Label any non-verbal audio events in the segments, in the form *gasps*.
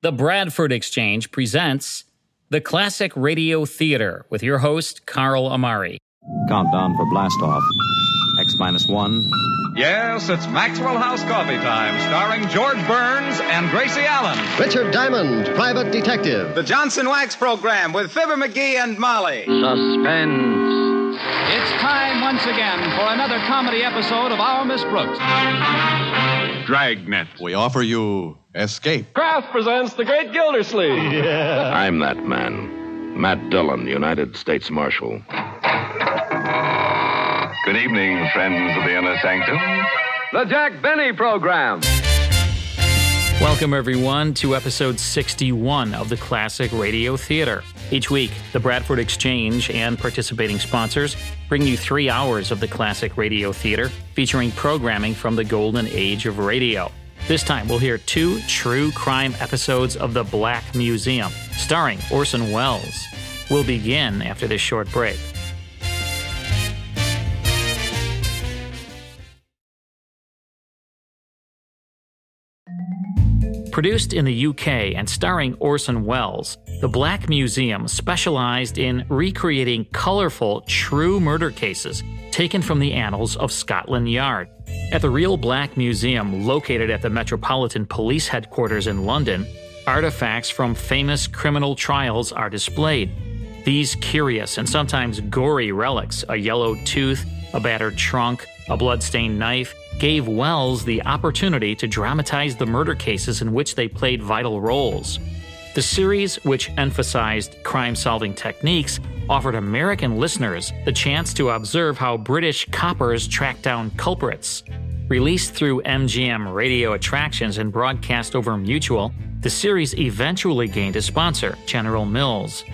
The Bradford Exchange presents the Classic Radio Theater with your host, Carl Amari. Countdown for blast off. X minus one. Yes, it's Maxwell House Coffee Time, starring George Burns and Gracie Allen. Richard Diamond, private detective. The Johnson Wax Program with Fibber McGee and Molly. Suspense. It's time once again for another comedy episode of Our Miss Brooks. Dragnet. We offer you Escape. Kraft presents The Great Gildersleeve. *laughs* yeah. I'm that man. Matt Dillon, United States Marshal. Good evening, friends of the Inner Sanctum. The Jack Benny Program. Welcome, everyone, to episode 61 of the Classic Radio Theater. Each week, the Bradford Exchange and participating sponsors bring you three hours of the Classic Radio Theater featuring programming from the golden age of radio. This time, we'll hear two true crime episodes of The Black Museum, starring Orson Welles. We'll begin after this short break. Produced in the UK and starring Orson Welles, the Black Museum specialized in recreating colorful, true murder cases taken from the annals of Scotland Yard. At the Real Black Museum, located at the Metropolitan Police Headquarters in London, artifacts from famous criminal trials are displayed. These curious and sometimes gory relics, a yellow tooth, a battered trunk, a bloodstained knife, gave Welles the opportunity to dramatize the murder cases in which they played vital roles. The series, which emphasized crime solving techniques, offered American listeners the chance to observe how British coppers tracked down culprits. Released through MGM radio attractions and broadcast over Mutual, the series eventually gained a sponsor, General Mills.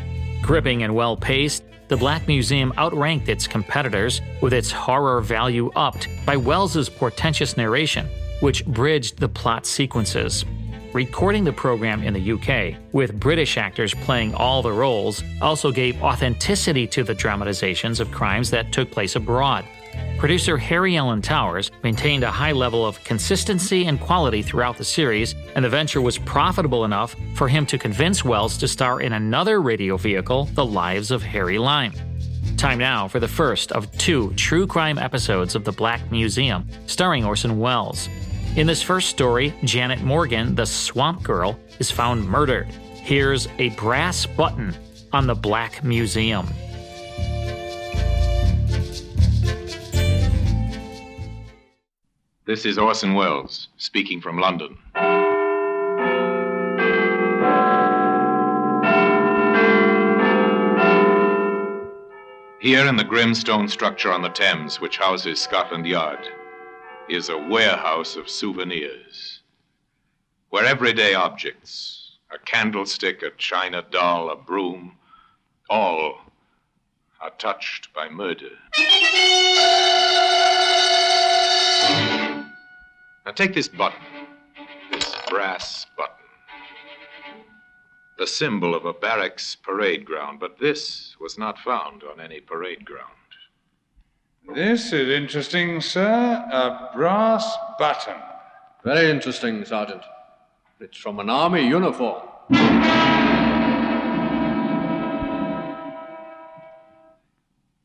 Gripping and well paced, the Black Museum outranked its competitors with its horror value upped by Welles's portentous narration, which bridged the plot sequences. Recording the program in the UK, with British actors playing all the roles, also gave authenticity to the dramatizations of crimes that took place abroad. Producer Harry Alan Towers maintained a high level of consistency and quality throughout the series, and the venture was profitable enough for him to convince Welles to star in another radio vehicle, The Lives of Harry Lime. Time now for the first of two true crime episodes of The Black Museum, starring Orson Welles. In this first story, Janet Morgan, the Swamp Girl, is found murdered. Here's a brass button on the Black Museum. This is Orson Welles speaking from London. Here in the grim stone structure on the Thames, which houses Scotland Yard, is a warehouse of souvenirs. Where everyday objects, a candlestick, a china doll, a broom, all are touched by murder. Now take this button, this brass button. The symbol of a barracks parade ground, but this was not found on any parade ground. This is interesting, sir. A brass button. Very interesting, Sergeant. It's from an army uniform.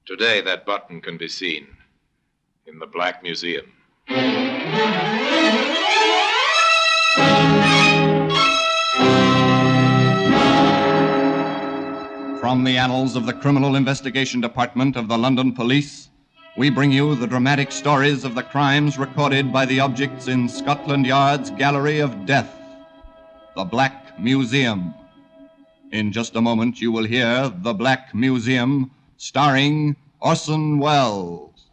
Today, that button can be seen in the Black Museum. From the annals of the Criminal Investigation Department of the London Police, we bring you the dramatic stories of the crimes recorded by the objects in Scotland Yard's Gallery of Death, the Black Museum. In just a moment, you will hear The Black Museum, starring Orson Welles.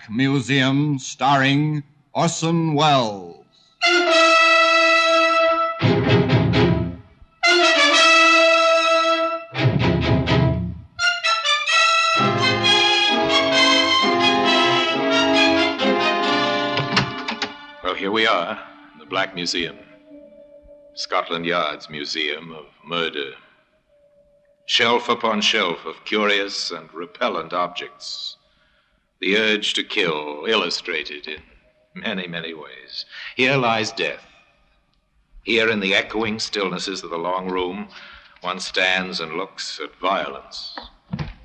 Black Museum, starring Orson Welles. Well, here we are, the Black Museum. Scotland Yard's Museum of Murder. Shelf upon shelf of curious and repellent objects. The urge to kill, illustrated in many, many ways. Here lies death. Here, in the echoing stillnesses of the long room, one stands and looks at violence,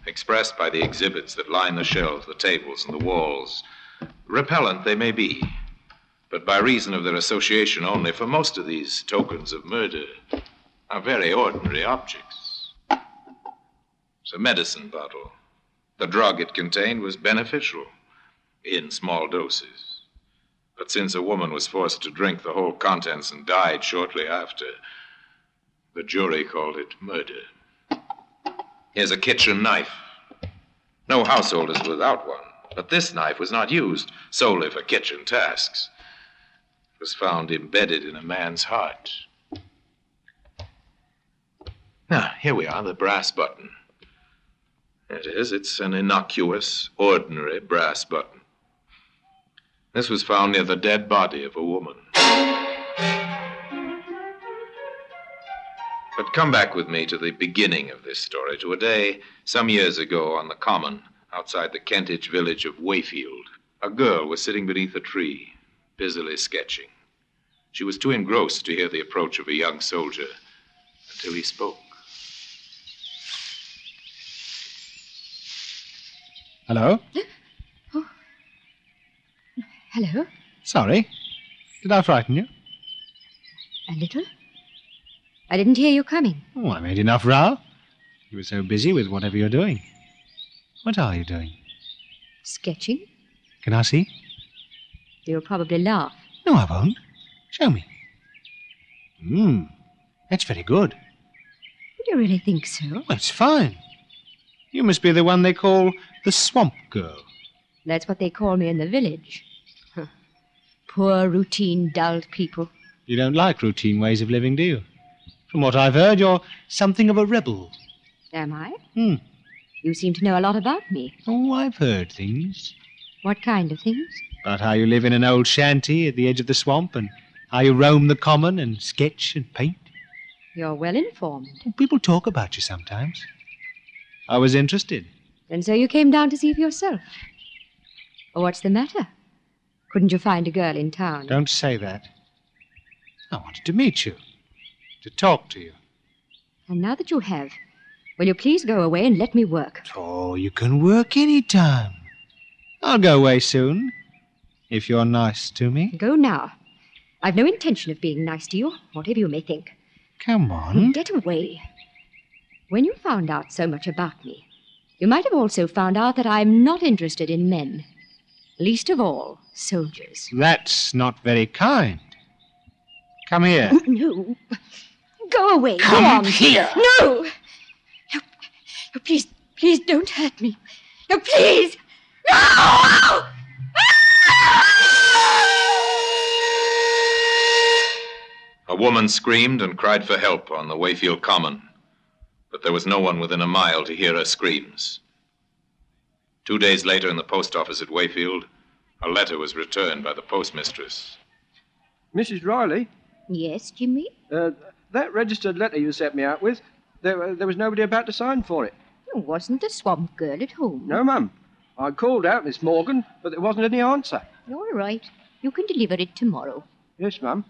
expressed by the exhibits that line the shelves, the tables, and the walls. Repellent they may be, but by reason of their association only, for most of these tokens of murder are very ordinary objects. It's a medicine bottle. The drug it contained was beneficial in small doses. But since a woman was forced to drink the whole contents and died shortly after, the jury called it murder. Here's a kitchen knife. No household is without one, but this knife was not used solely for kitchen tasks. It was found embedded in a man's heart. Now, here we are, the brass button. It is. It's an innocuous, ordinary brass button. This was found near the dead body of a woman. But come back with me to the beginning of this story, to a day some years ago on the common outside the Kentish village of Wayfield. A girl was sitting beneath a tree, busily sketching. She was too engrossed to hear the approach of a young soldier until he spoke. Hello? Oh. Hello? Sorry. Did I frighten you? A little? I didn't hear you coming. Oh, I made enough row. You were so busy with whatever you're doing. What are you doing? Sketching? Can I see? You'll probably laugh. No, I won't. Show me. Hmm. That's very good. Do you really think so? Well, it's fine. You must be the one they call the Swamp Girl. That's what they call me in the village. Huh. Poor, routine, dulled people. You don't like routine ways of living, do you? From what I've heard, you're something of a rebel. Am I? Hmm. You seem to know a lot about me. Oh, I've heard things. What kind of things? About how you live in an old shanty at the edge of the swamp and how you roam the common and sketch and paint. You're well informed. People talk about you sometimes. I was interested. And so you came down to see for yourself. Oh, what's the matter? Couldn't you find a girl in town? Don't say that. I wanted to meet you, to talk to you. And now that you have, will you please go away and let me work? Oh, you can work any time. I'll go away soon, if you're nice to me. Go now. I've no intention of being nice to you, whatever you may think. Come on. Get away. When you found out so much about me, you might have also found out that I'm not interested in men. Least of all, soldiers. That's not very kind. Come here. *clears throat* No. Go away. Come Go on. here. No. no. No, please, please don't hurt me. No, please. No! A woman screamed and cried for help on the Wayfield Common, but there was no one within a mile to hear her screams. Two days later, in the post office at Wayfield, a letter was returned by the postmistress. Mrs. Riley, Yes, Jimmy? uh, that registered letter you sent me out with, there, uh, there was nobody about to sign for it. Wasn't the swamp girl at home? No, ma'am. I called out, Miss Morgan, but there wasn't any answer. All right. You can deliver it tomorrow. Yes, ma'am.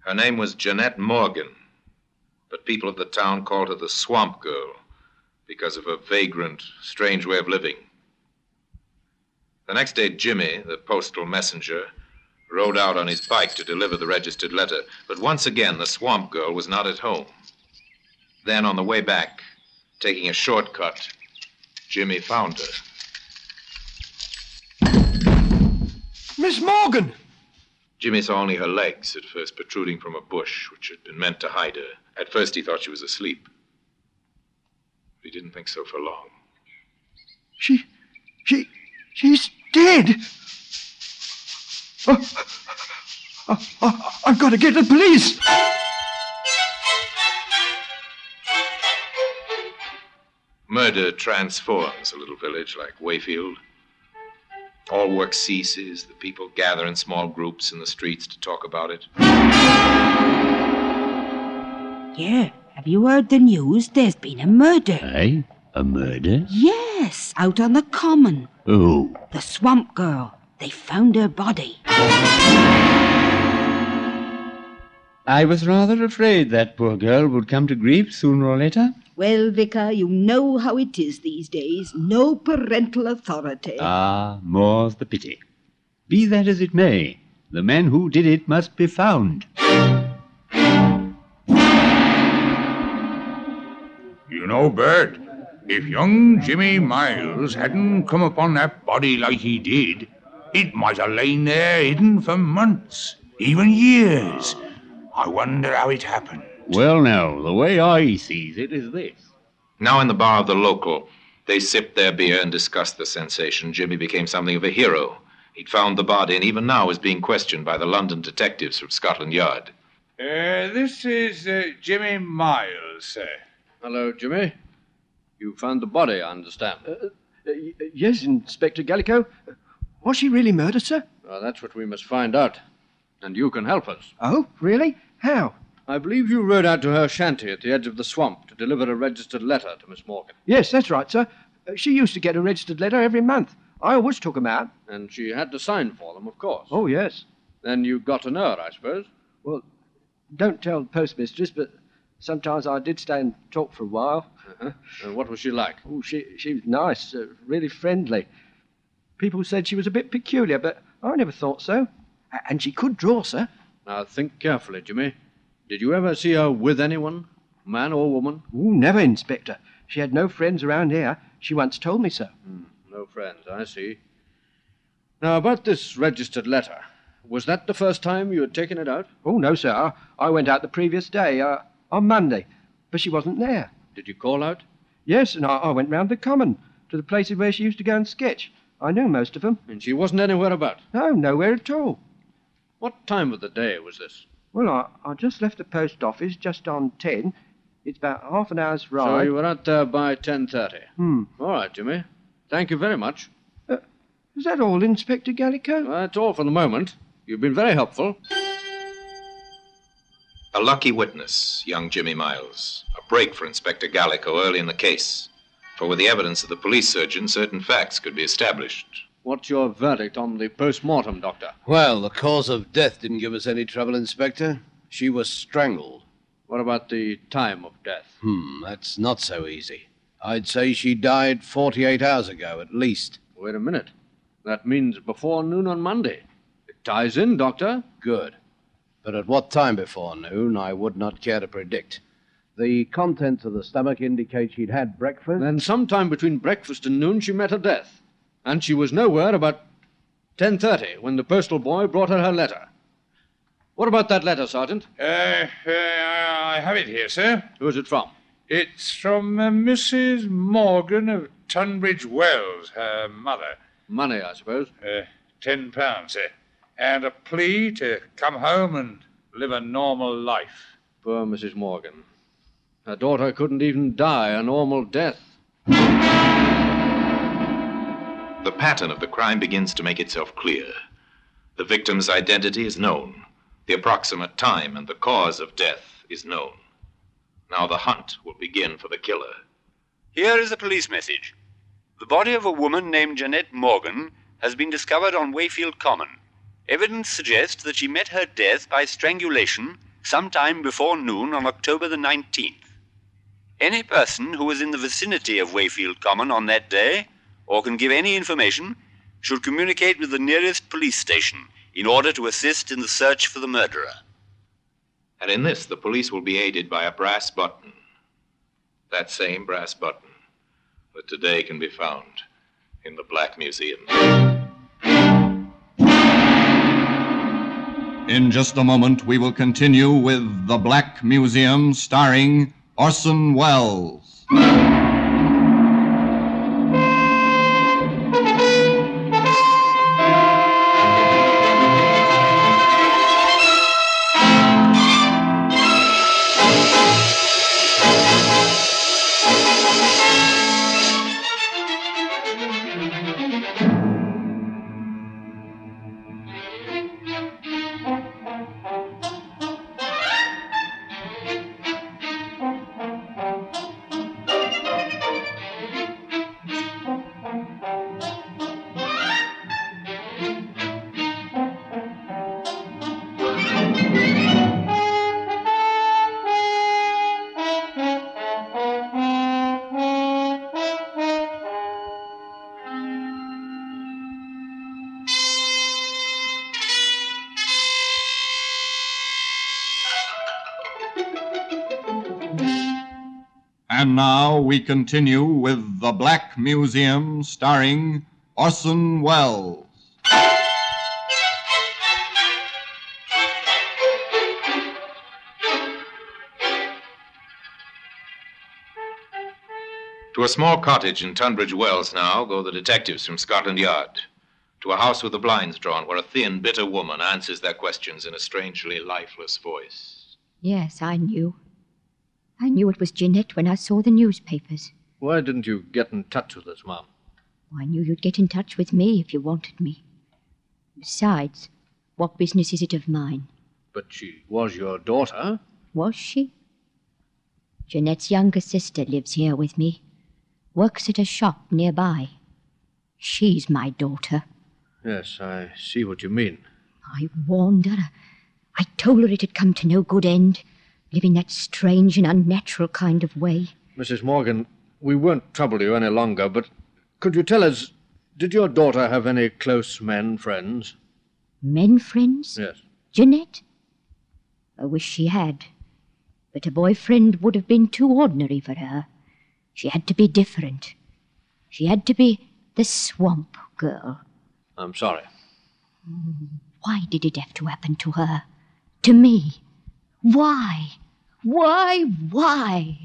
Her name was Jeanette Morgan, but people of the town called her the Swamp Girl because of her vagrant, strange way of living. The next day, Jimmy, the postal messenger, rode out on his bike to deliver the registered letter, but once again the Swamp Girl was not at home. Then, on the way back, taking a shortcut, Jimmy found her. Miss Morgan! Jimmy saw only her legs at first protruding from a bush which had been meant to hide her. At first, he thought she was asleep. But he didn't think so for long. She. She. she's dead. Oh, oh, oh, I've got to get the police. Murder transforms a little village like Wayfield. All work ceases. The people gather in small groups in the streets to talk about it. Yeah, have you heard the news? There's been a murder. Eh? A murder? Yes, out on the common. Who? The swamp girl. They found her body. I was rather afraid that poor girl would come to grief sooner or later. Well, Vicar, you know how it is these days. No parental authority. Ah, more's the pity. Be that as it may, the man who did it must be found. You know, Bert, if young Jimmy Miles hadn't come upon that body like he did, it might have lain there hidden for months, even years. I wonder how it happened. Well, now, the way I sees it is this. Now, in the bar of the local, they sipped their beer and discussed the sensation. Jimmy became something of a hero. He'd found the body, and even now is being questioned by the London detectives from Scotland Yard. Uh, this is uh, Jimmy Miles, sir. Hello, Jimmy. You found the body, I understand. Uh, uh, y- yes, Inspector Gallico. Was she really murdered, sir? Well, that's what we must find out. And you can help us. Oh, really? How? I believe you rode out to her shanty at the edge of the swamp to deliver a registered letter to Miss Morgan. Yes, that's right, sir. Uh, she used to get a registered letter every month. I always took 'em out. And she had to sign for them, of course. Oh, yes. Then you got to know her, I suppose. Well, don't tell the postmistress, but sometimes I did stay and talk for a while. Uh-huh. And what was she like? Oh, she, she was nice, uh, really friendly. People said she was a bit peculiar, but I never thought so. A- And she could draw, sir. Now think carefully, Jimmy. Did you ever see her with anyone, man or woman? Oh, never, Inspector. She had no friends around here. She once told me so. Hmm, no friends, I see. Now, about this registered letter. Was that the first time you had taken it out? Oh, no, sir. I, I went out the previous day, uh, on Monday, but she wasn't there. Did you call out? Yes, and I, I went round the common to the places where she used to go and sketch. I knew most of them. And she wasn't anywhere about? No, nowhere at all. What time of the day was this? Well, I, I just left the post office just on ten. It's about half an hour's ride. So you were out there by 10.30? Hmm. All right, Jimmy. Thank you very much. Uh, is that all, Inspector Gallico? That's all for the moment. You've been very helpful. A lucky witness, young Jimmy Miles. A break for Inspector Gallico early in the case. For with the evidence of the police surgeon, certain facts could be established. What's your verdict on the post-mortem, Doctor? Well, the cause of death didn't give us any trouble, Inspector. She was strangled. What about the time of death? Hmm, that's not so easy. I'd say she died 48 hours ago, at least. Wait a minute. That means before noon on Monday. It ties in, Doctor. Good. But at what time before noon, I would not care to predict. The contents of the stomach indicate she'd had breakfast. Then sometime between breakfast and noon she met her death. And she was nowhere about 10.30 when the postal boy brought her her letter. What about that letter, Sergeant? Uh, uh, I have it here, sir. Who's it from? It's from uh, Mrs. Morgan of Tunbridge Wells, her mother. Money, I suppose. Uh, ten pounds, sir. And a plea to come home and live a normal life. Poor Mrs. Morgan. Her daughter couldn't even die a normal death. The pattern of the crime begins to make itself clear. The victim's identity is known. The approximate time and the cause of death is known. Now the hunt will begin for the killer. Here is a police message. The body of a woman named Jeanette Morgan has been discovered on Wayfield Common. Evidence suggests that she met her death by strangulation sometime before noon on October the 19th. Any person who was in the vicinity of Wayfield Common on that day, or can give any information, should communicate with the nearest police station in order to assist in the search for the murderer. And in this, the police will be aided by a brass button. That same brass button that today can be found in the Black Museum. In just a moment, we will continue with The Black Museum starring Orson Welles. And now we continue with The Black Museum starring Orson Welles. To a small cottage in Tunbridge Wells now go the detectives from Scotland Yard. To a house with the blinds drawn, where a thin, bitter woman answers their questions in a strangely lifeless voice. Yes, I knew. I knew it was Jeanette when I saw the newspapers. Why didn't you get in touch with us, Mom? I knew you'd get in touch with me if you wanted me. Besides, what business is it of mine? But she was your daughter. Was she? Jeanette's younger sister lives here with me. Works at a shop nearby. She's my daughter. Yes, I see what you mean. I warned her. I told her it had come to no good end, living that strange and unnatural kind of way. Mrs. Morgan, we won't trouble you any longer, but could you tell us, did your daughter have any close men friends? Men friends? Yes. Jeanette? I wish she had. But a boyfriend would have been too ordinary for her. She had to be different. She had to be the swamp girl. I'm sorry. Why did it have to happen to her? To me? Why? Why? Why?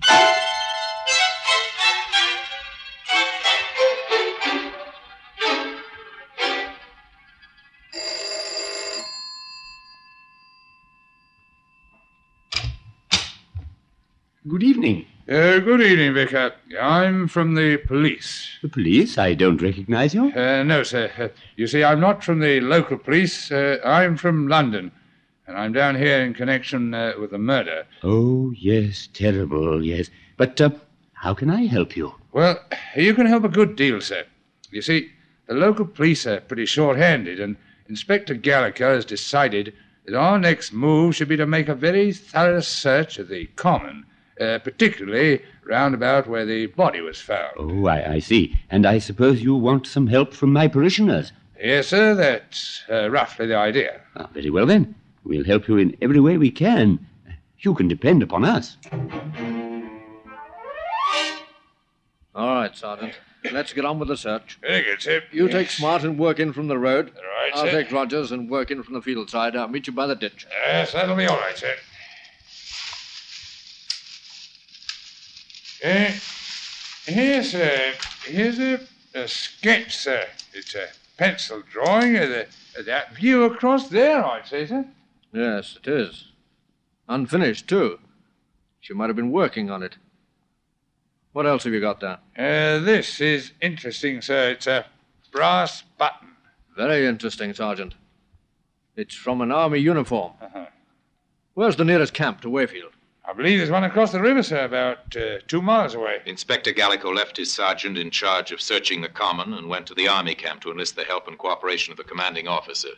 Good evening. Uh, good evening, Vicar. I'm from the police. The police? I don't recognize you. Uh, no, sir. Uh, you see, I'm not from the local police. Uh, I'm from London. And I'm down here in connection uh, with a murder. Oh, yes, terrible, yes. But uh, how can I help you? Well, you can help a good deal, sir. You see, the local police are pretty short-handed, and Inspector Gallagher has decided that our next move should be to make a very thorough search of the common, uh, particularly round about where the body was found. Oh, I, I see. And I suppose you want some help from my parishioners. Yes, sir, that's uh, roughly the idea. Ah, very well, then. We'll help you in every way we can. You can depend upon us. All right, Sergeant. Let's get on with the search. Very good, sir. You Yes. take Smart and work in from the road. All right, I'll sir. take Rogers and work in from the field side. I'll meet you by the ditch. Yes, that'll be all right, sir. Uh, here, sir. Here's a, a sketch, sir. It's a pencil drawing of, the, of that view across there, I'd say, sir. Yes, it is. Unfinished, too. She might have been working on it. What else have you got there? Uh, this is interesting, sir. It's a brass button. Very interesting, Sergeant. It's from an army uniform. Uh-huh. Where's the nearest camp to Wayfield? I believe there's one across the river, sir, about uh, two miles away. Inspector Gallico left his sergeant in charge of searching the common and went to the army camp to enlist the help and cooperation of the commanding officer.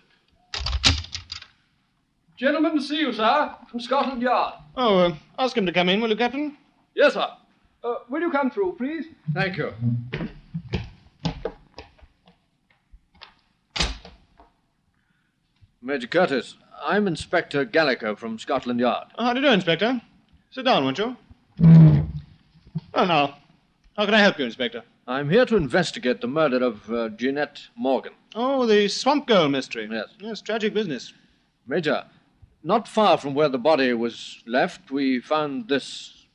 Gentlemen to see you, sir, from Scotland Yard. Oh, uh, ask him to come in, will you, Captain? Yes, sir. Uh, will you come through, please? Thank you. Major Curtis, I'm Inspector Gallico from Scotland Yard. Oh, how do you do, Inspector? Sit down, won't you? Well, now, how can I help you, Inspector? I'm here to investigate the murder of uh, Jeanette Morgan. Oh, the Swamp Girl mystery. Yes. Yes, tragic business. Major, not far from where the body was left, we found this.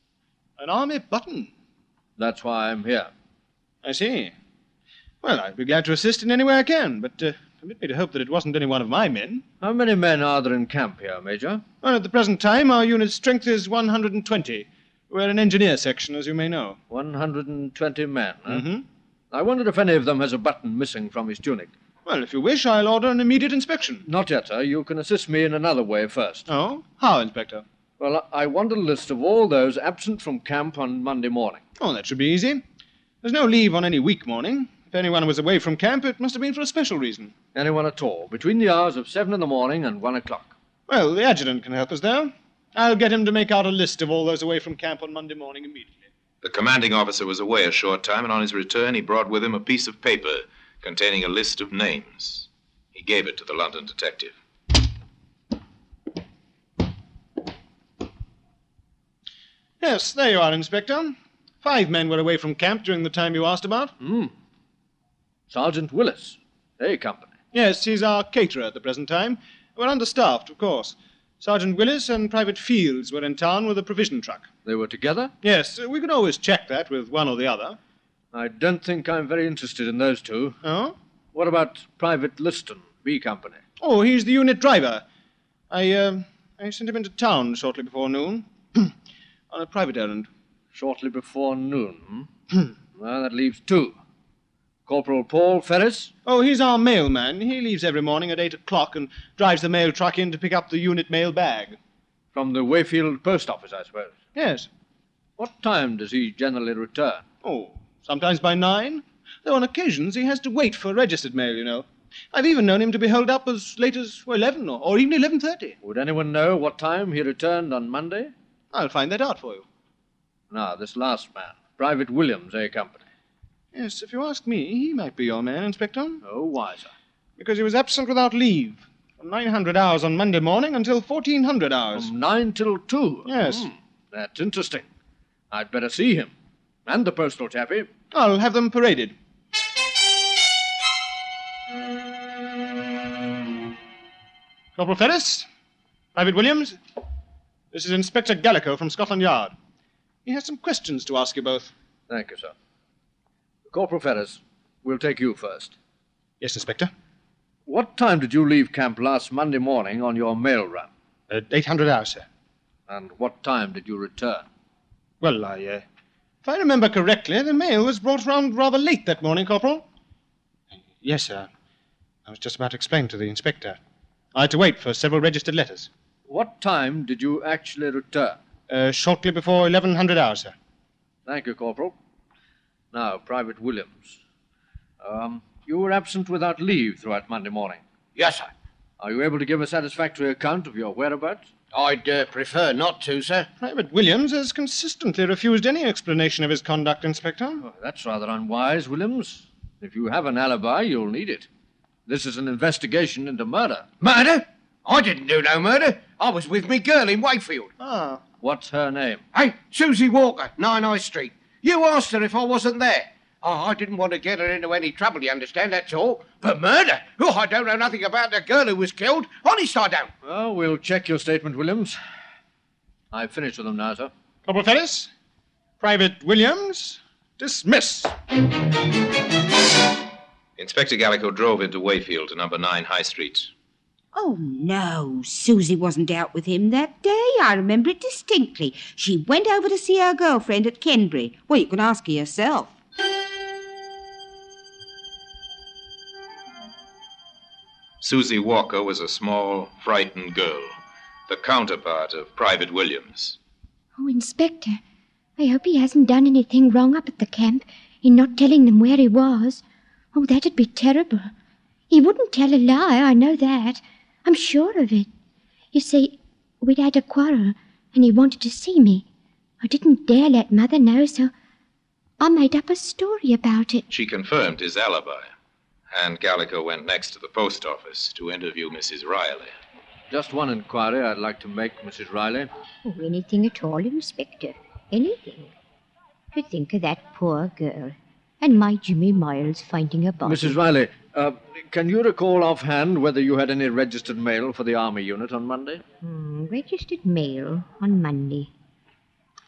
An army button. That's why I'm here. I see. Well, I'd be glad to assist in any way I can, but uh, permit me to hope that it wasn't any one of my men. How many men are there in camp here, Major? Well, at the present time, our unit's strength is 120. We're an engineer section, as you may know. 120 men. Huh? Mm-hmm. I wondered if any of them has a button missing from his tunic. Well, if you wish, I'll order an immediate inspection. Not yet, sir. You can assist me in another way first. Oh? How, Inspector? Well, I want a list of all those absent from camp on Monday morning. Oh, that should be easy. There's no leave on any week morning. If anyone was away from camp, it must have been for a special reason. Anyone at all, between the hours of seven in the morning and one o'clock. Well, the adjutant can help us there. I'll get him to make out a list of all those away from camp on Monday morning immediately. The commanding officer was away a short time, and on his return, he brought with him a piece of paper containing a list of names. He gave it to the London detective. Yes, there you are, Inspector. Five men were away from camp during the time you asked about. Hmm. Sergeant Willis, A Company. Yes, he's our caterer at the present time. We're understaffed, of course. Sergeant Willis and Private Fields were in town with a provision truck. They were together? Yes, we can always check that with one or the other. I don't think I'm very interested in those two. Oh? What about Private Liston, B Company? Oh, he's the unit driver. I, uh, I sent him into town shortly before noon *clears throat* on a private errand. Shortly before noon? hmm? *clears throat* well, that leaves two. Corporal Paul Ferris? Oh, he's our mailman. He leaves every morning at eight o'clock and drives the mail truck in to pick up the unit mail bag. From the Wayfield post office, I suppose. Yes. What time does he generally return? Oh, sometimes by nine. Though on occasions he has to wait for registered mail, you know. I've even known him to be held up as late as well, eleven or, or even eleven thirty. Would anyone know what time he returned on Monday? I'll find that out for you. Now, this last man, Private Williams, A Company. Yes, if you ask me, he might be your man, Inspector. Oh, why, sir? Because he was absent without leave. From 900 hours on Monday morning until 1400 hours. From 9 till 2? Yes. Hmm, that's interesting. I'd better see him. And the postal chappie. I'll have them paraded. Corporal Ferris, Private Williams, this is Inspector Gallico from Scotland Yard. He has some questions to ask you both. Thank you, sir. Corporal Ferris, we'll take you first. Yes, Inspector. What time did you leave camp last Monday morning on your mail run? At 800 hours, sir. And what time did you return? Well, I, uh, if I remember correctly, the mail was brought round rather late that morning, Corporal. Yes, sir. I was just about to explain to the inspector. I had to wait for several registered letters. What time did you actually return? Uh, shortly before 1100 hours, sir. Thank you, Corporal. Now, Private Williams. Um, you were absent without leave throughout Monday morning. Yes, sir. Are you able to give a satisfactory account of your whereabouts? I'd uh, prefer not to, sir. Private Williams has consistently refused any explanation of his conduct, Inspector. Oh, that's rather unwise, Williams. If you have an alibi, you'll need it. This is an investigation into murder. Murder? I didn't do no murder. I was with me girl in Wakefield. Ah. What's her name? Hey, Susie Walker, 9 High Street. You asked her if I wasn't there. Oh, I didn't want to get her into any trouble, you understand, that's all. But murder? Oh, I don't know nothing about the girl who was killed. Honest, I don't. Well, we'll check your statement, Williams. I've finished with them now, sir. Corporal Ferris, Private Williams, dismiss. Inspector Gallico drove into Wayfield to number 9 High Street. Oh, no. Susie wasn't out with him that day. I remember it distinctly. She went over to see her girlfriend at Kenbury. Well, you can ask her yourself. Susie Walker was a small, frightened girl, the counterpart of Private Williams. Oh, Inspector, I hope he hasn't done anything wrong up at the camp in not telling them where he was. Oh, that'd be terrible. He wouldn't tell a lie, I know that. I'm sure of it. You see, we'd had a quarrel, and he wanted to see me. I didn't dare let Mother know, so I made up a story about it. She confirmed his alibi, and Gallico went next to the post office to interview Mrs. Riley. Just one inquiry I'd like to make, Mrs. Riley. Oh, anything at all, Inspector. Anything. To think of that poor girl, and my Jimmy Miles finding a body. Mrs. Riley, uh, can you recall offhand whether you had any registered mail for the Army unit on Monday? Hmm, registered mail on Monday.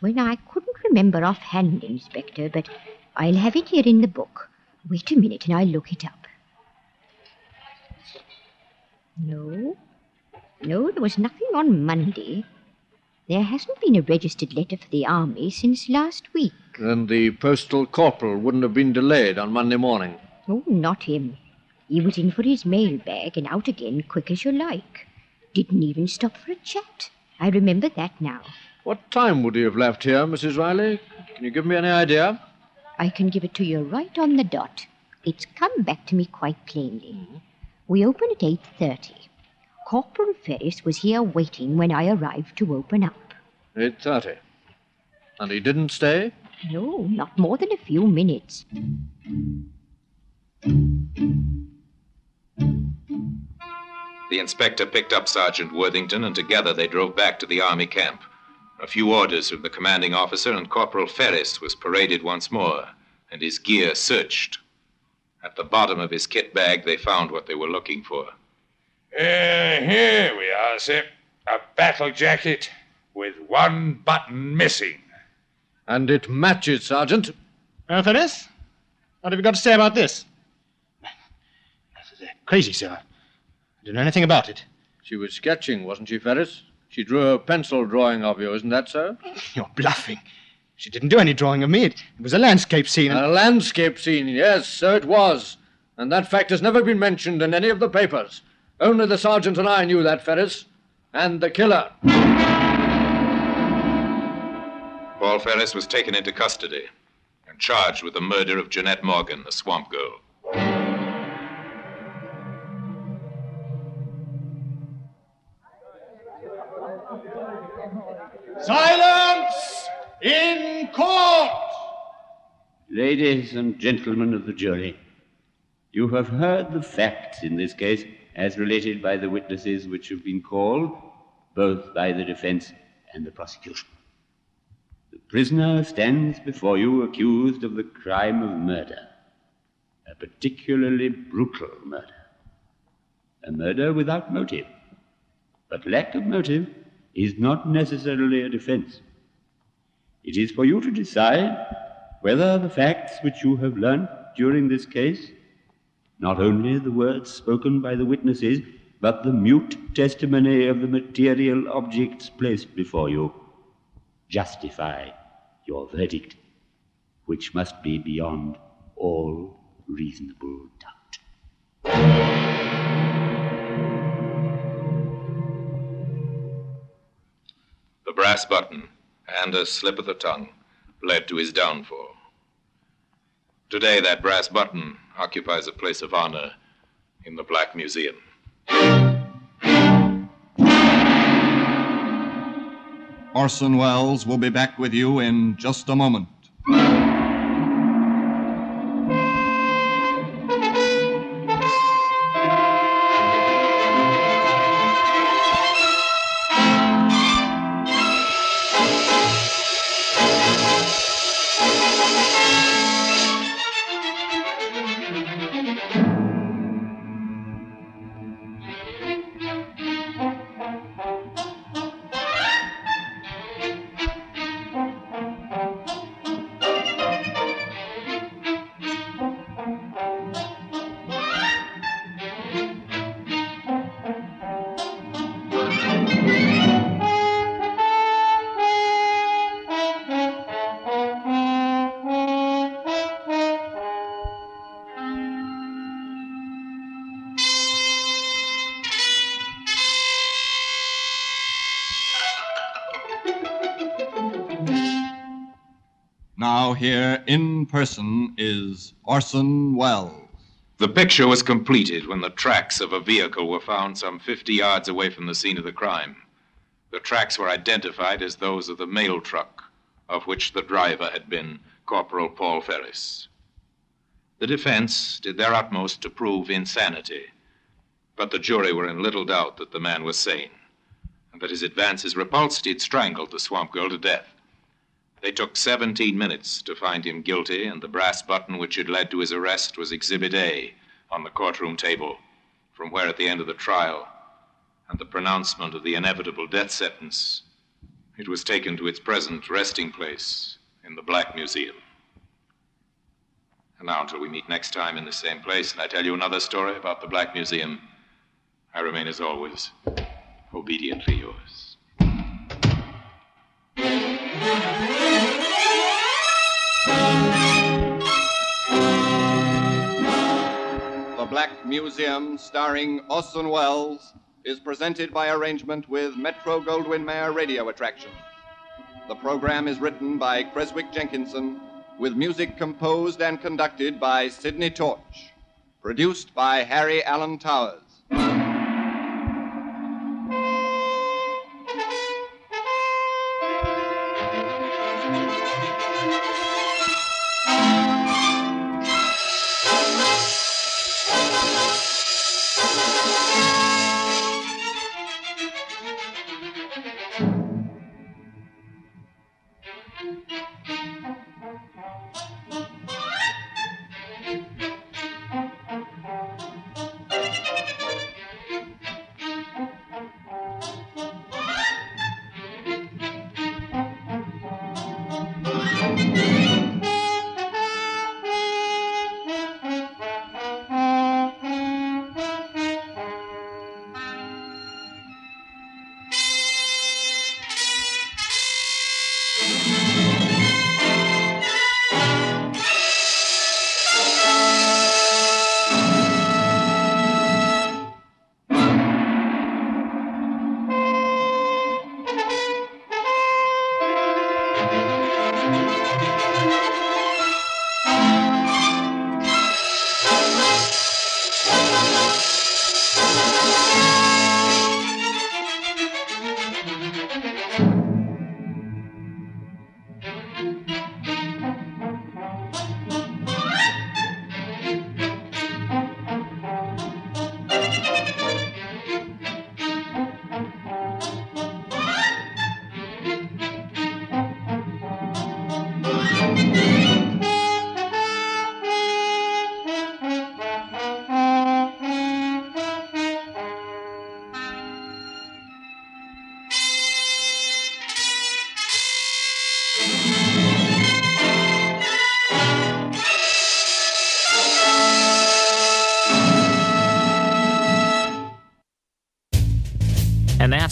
Well, I couldn't remember offhand, Inspector, but I'll have it here in the book. Wait a minute and I'll look it up. No. No, there was nothing on Monday. There hasn't been a registered letter for the Army since last week. Then the postal corporal wouldn't have been delayed on Monday morning. Oh, not him. He was in for his mail bag and out again quick as you like. Didn't even stop for a chat. I remember that now. What time would he have left here, Mrs. Riley? Can you give me any idea? I can give it to you right on the dot. It's come back to me quite plainly. Mm-hmm. We open at 8.30. Corporal Ferris was here waiting when I arrived to open up. 8.30. And he didn't stay? No, not more than a few minutes. The inspector picked up Sergeant Worthington, and together they drove back to the Army camp. A few orders from the commanding officer, and Corporal Ferris was paraded once more, and his gear searched. At the bottom of his kit bag, they found what they were looking for. Uh, here we are, sir. A battle jacket with one button missing. And it matches, Sergeant. Uh, Ferris? What have you got to say about this? Crazy, sir. I don't know anything about it. She was sketching, wasn't she, Ferris? She drew a pencil drawing of you, isn't that so? *laughs* You're bluffing. She didn't do any drawing of me. It, it was a landscape scene. And... A landscape scene, yes, so it was. And that fact has never been mentioned in any of the papers. Only the sergeant and I knew that, Ferris. And the killer. Paul Ferris was taken into custody and charged with the murder of Jeanette Morgan, the swamp girl. Silence in court! Ladies and gentlemen of the jury, you have heard the facts in this case as related by the witnesses which have been called, both by the defense and the prosecution. The prisoner stands before you accused of the crime of murder, a particularly brutal murder, a murder without motive. But lack of motive is not necessarily a defense. It is for you to decide whether the facts which you have learnt during this case, not only the words spoken by the witnesses, but the mute testimony of the material objects placed before you, justify your verdict, which must be beyond all reasonable doubt. The brass button and a slip of the tongue led to his downfall. Today, that brass button occupies a place of honor in the Black Museum. Orson Welles will be back with you in just a moment. Here in person is Orson Welles. The picture was completed when the tracks of a vehicle were found some 50 yards away from the scene of the crime. The tracks were identified as those of the mail truck, of which the driver had been Corporal Paul Ferris. The defense did their utmost to prove insanity, but the jury were in little doubt that the man was sane, and that his advances repulsed, he'd strangled the swamp girl to death. They took 17 minutes to find him guilty, and the brass button which had led to his arrest was Exhibit A on the courtroom table, from where, at the end of the trial and the pronouncement of the inevitable death sentence, it was taken to its present resting place in the Black Museum. And now, until we meet next time in the same place, and I tell you another story about the Black Museum, I remain, as always, obediently yours. Black Museum, starring Orson Welles, is presented by arrangement with Metro Goldwyn Mayer Radio Attraction. The program is written by Creswick Jenkinson, with music composed and conducted by Sidney Torch. Produced by Harry Alan Towers.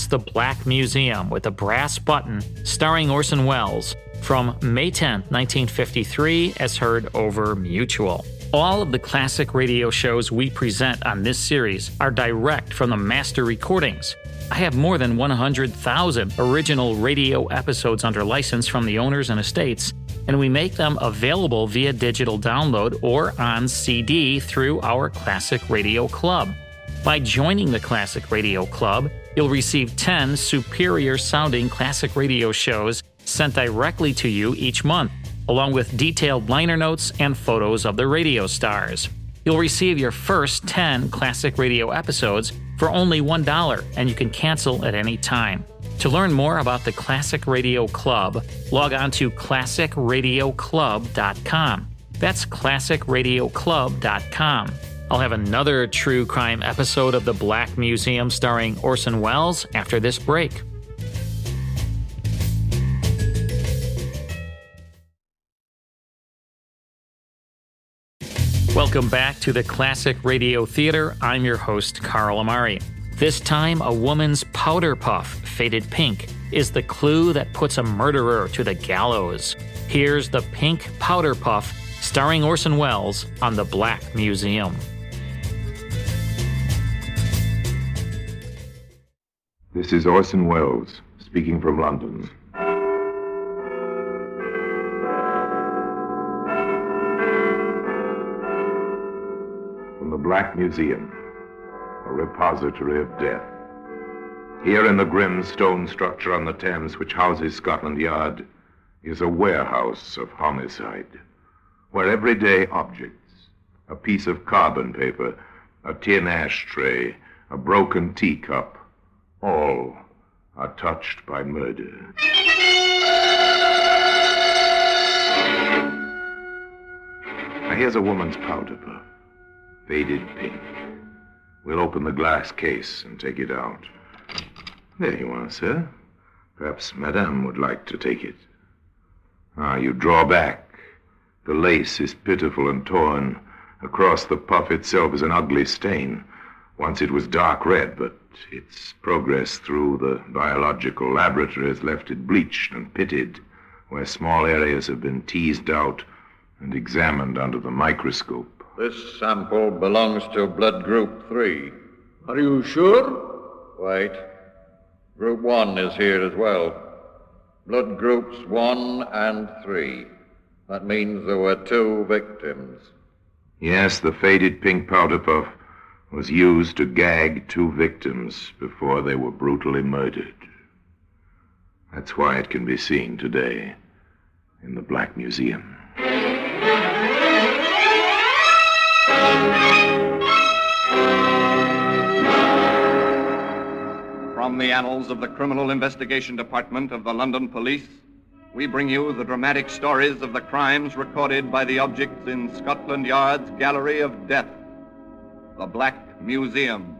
The Black Museum with a brass button starring Orson Welles from May 10, 1953, as heard over Mutual. All of the classic radio shows we present on this series are direct from the master recordings. I have more than 100,000 original radio episodes under license from the owners and estates, and we make them available via digital download or on CD through our Classic Radio Club. By joining the Classic Radio Club, you'll receive 10 superior sounding classic radio shows sent directly to you each month, along with detailed liner notes and photos of the radio stars. You'll receive your first 10 classic radio episodes for only $1, and you can cancel at any time. To learn more about the Classic Radio Club, log on to classicradioclub.com. That's classicradioclub.com. I'll have another true crime episode of The Black Museum starring Orson Welles after this break. Welcome back to the Classic Radio Theater. I'm your host, Carl Amari. This time, a woman's powder puff, faded pink, is the clue that puts a murderer to the gallows. Here's the pink powder puff, starring Orson Welles on The Black Museum. This is Orson Welles speaking from London. From the Black Museum, a repository of death. Here in the grim stone structure on the Thames which houses Scotland Yard is a warehouse of homicide, where everyday objects, a piece of carbon paper, a tin ashtray, a broken teacup, all are touched by murder. Now here's a woman's powder puff, faded pink. We'll open the glass case and take it out. There you are, sir. Perhaps Madame would like to take it. Ah, you draw back. The lace is pitiful and torn. Across the puff itself is an ugly stain. Once it was dark red, but its progress through the biological laboratory has left it bleached and pitted, where small areas have been teased out and examined under the microscope. This sample belongs to blood group 3. Are you sure? Wait. Group 1 is here as well. Blood groups 1 and 3. That means there were two victims. Yes, the faded pink powder puff was used to gag two victims before they were brutally murdered. That's why it can be seen today in the Black Museum. From the annals of the Criminal Investigation Department of the London Police, we bring you the dramatic stories of the crimes recorded by the objects in Scotland Yard's Gallery of Death, the Black Museum.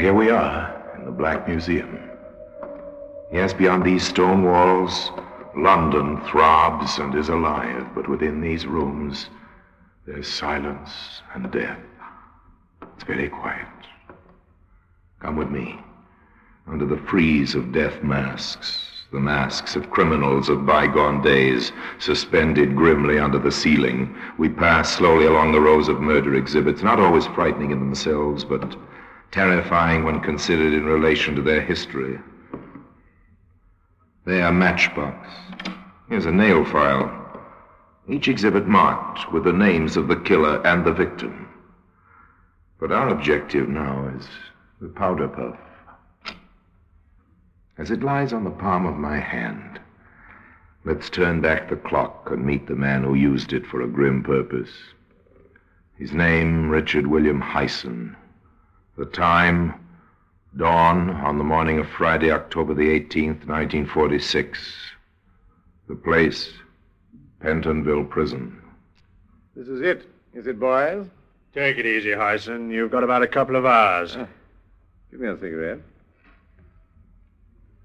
here we are in the Black Museum. Yes, beyond these stone walls, London throbs and is alive, but within these rooms, there's silence and death. It's very quiet. Come with me. Under the frieze of death masks, the masks of criminals of bygone days, suspended grimly under the ceiling, we pass slowly along the rows of murder exhibits, not always frightening in themselves, but terrifying when considered in relation to their history. There, matchbox. Here's a nail file. Each exhibit marked with the names of the killer and the victim. But our objective now is the powder puff. As it lies on the palm of my hand, let's turn back the clock and meet the man who used it for a grim purpose. His name, Richard William Hyson. The time, dawn on the morning of Friday, October the 18th, 1946. The place, Pentonville Prison. This is it, is it, boys? Take it easy, Hyson. You've got about a couple of hours. Give me a cigarette.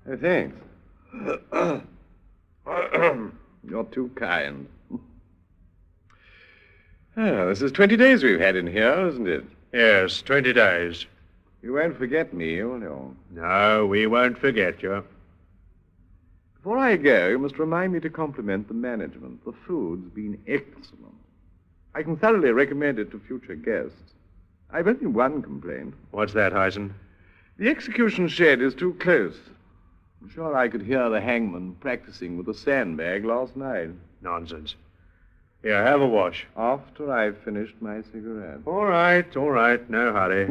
Hey, thanks. *coughs* You're too kind. Ah, this is 20 days we've had in here, isn't it? Yes, 20 days. You won't forget me, will you? No, we won't forget you. Before I go, you must remind me to compliment the management. The food's been excellent. I can thoroughly recommend it to future guests. I've only one complaint. What's that, Hyson? The execution shed is too close. I'm sure I could hear the hangman practicing with a sandbag last night. Nonsense. Here, have a wash. After I've finished my cigarette. All right, all right. No hurry.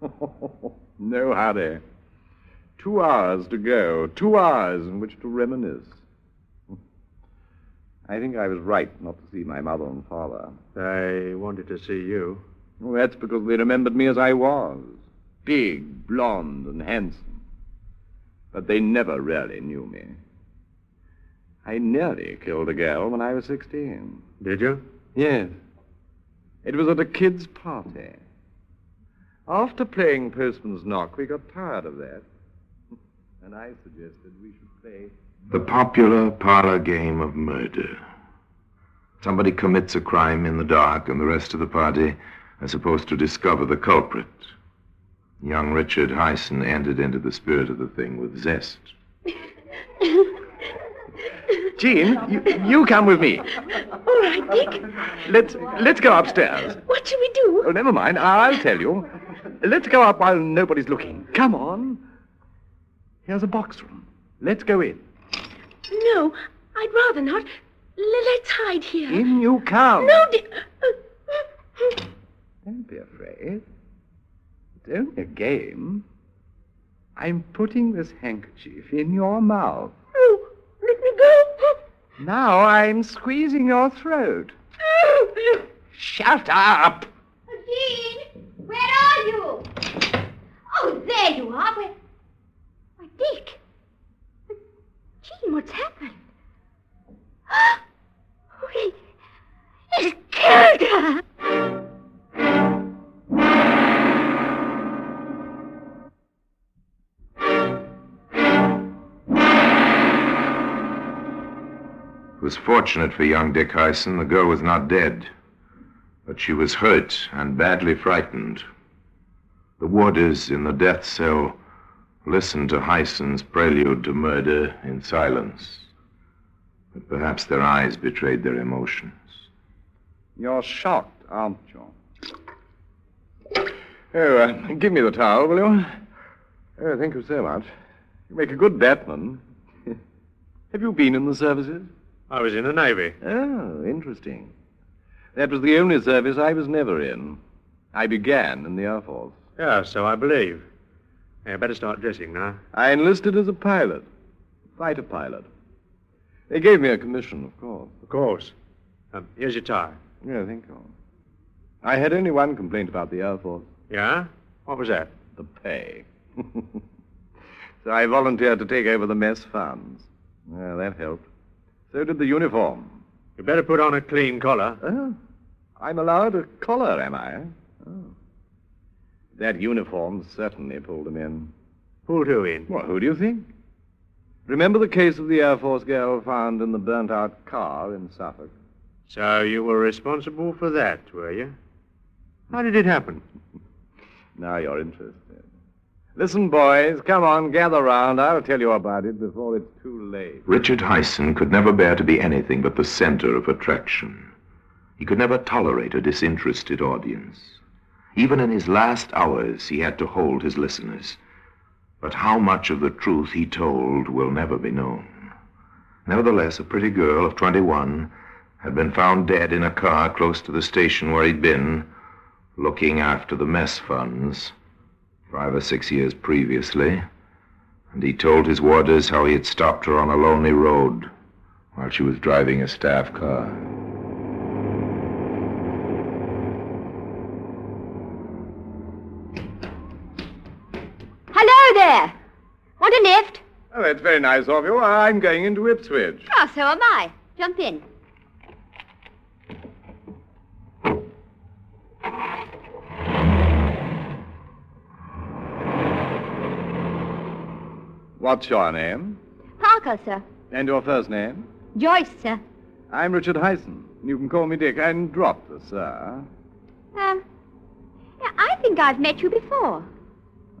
*laughs* no hurry. Two hours to go. Two hours in which to reminisce. I think I was right not to see my mother and father. They wanted to see you. Well, that's because they remembered me as I was big, blond, and handsome. But they never really knew me. I nearly killed a girl when I was 16. Did you? Yes. It was at a kid's party. After playing Postman's Knock, we got tired of that. And I suggested we should play. The popular parlor game of murder. Somebody commits a crime in the dark, and the rest of the party are supposed to discover the culprit. Young Richard Hyson entered into the spirit of the thing with zest. *laughs* Jean, you, you come with me. All right, Dick. Let's let's go upstairs. What shall we do? Oh, never mind. I'll tell you. Let's go up while nobody's looking. Come on. Here's a box room. Let's go in. No, I'd rather not. L- let's hide here. In you come. No, Dick. Uh, Don't be afraid. It's only a game. I'm putting this handkerchief in your mouth. Oh, let me go. Now I'm squeezing your throat. Shut up! Jean, where are you? Oh, there you are. Where... Dick. Jean, what's happened? *gasps* He... He's killed her. It was fortunate for young Dick Hyson the girl was not dead, but she was hurt and badly frightened. The warders in the death cell listened to Hyson's prelude to murder in silence, but perhaps their eyes betrayed their emotions. You're shocked, aren't you? Oh, uh, give me the towel, will you? Oh, thank you so much. You make a good Batman. *laughs* Have you been in the services? I was in the Navy. Oh, interesting. That was the only service I was never in. I began in the Air Force. Yeah, so I believe. Yeah, better start dressing now. I enlisted as a pilot, fighter pilot. They gave me a commission, of course. Of course. Um, here's your tie. Yeah, thank you. I had only one complaint about the Air Force. Yeah? What was that? The pay. *laughs* so I volunteered to take over the mess funds. Well, that helped. So did the uniform. You better put on a clean collar. Oh, I'm allowed a collar, am I? Oh. That uniform certainly pulled him in. Pulled who in? Well, who do you think? Remember the case of the Air Force girl found in the burnt out car in Suffolk? So you were responsible for that, were you? How did it happen? *laughs* Now you're interested. Listen, boys, come on, gather round. I'll tell you about it before it's too late. Richard Hyson could never bear to be anything but the center of attraction. He could never tolerate a disinterested audience. Even in his last hours, he had to hold his listeners. But how much of the truth he told will never be known. Nevertheless, a pretty girl of 21 had been found dead in a car close to the station where he'd been, looking after the mess funds five or six years previously, and he told his warders how he had stopped her on a lonely road while she was driving a staff car. Hello there. Want a lift? Oh, that's very nice of you. I'm going into Ipswich. Oh, so am I. Jump in. What's your name? Parker, sir. And your first name? Joyce, sir. I'm Richard Hyson. You can call me Dick and drop the sir. Um, yeah, I think I've met you before.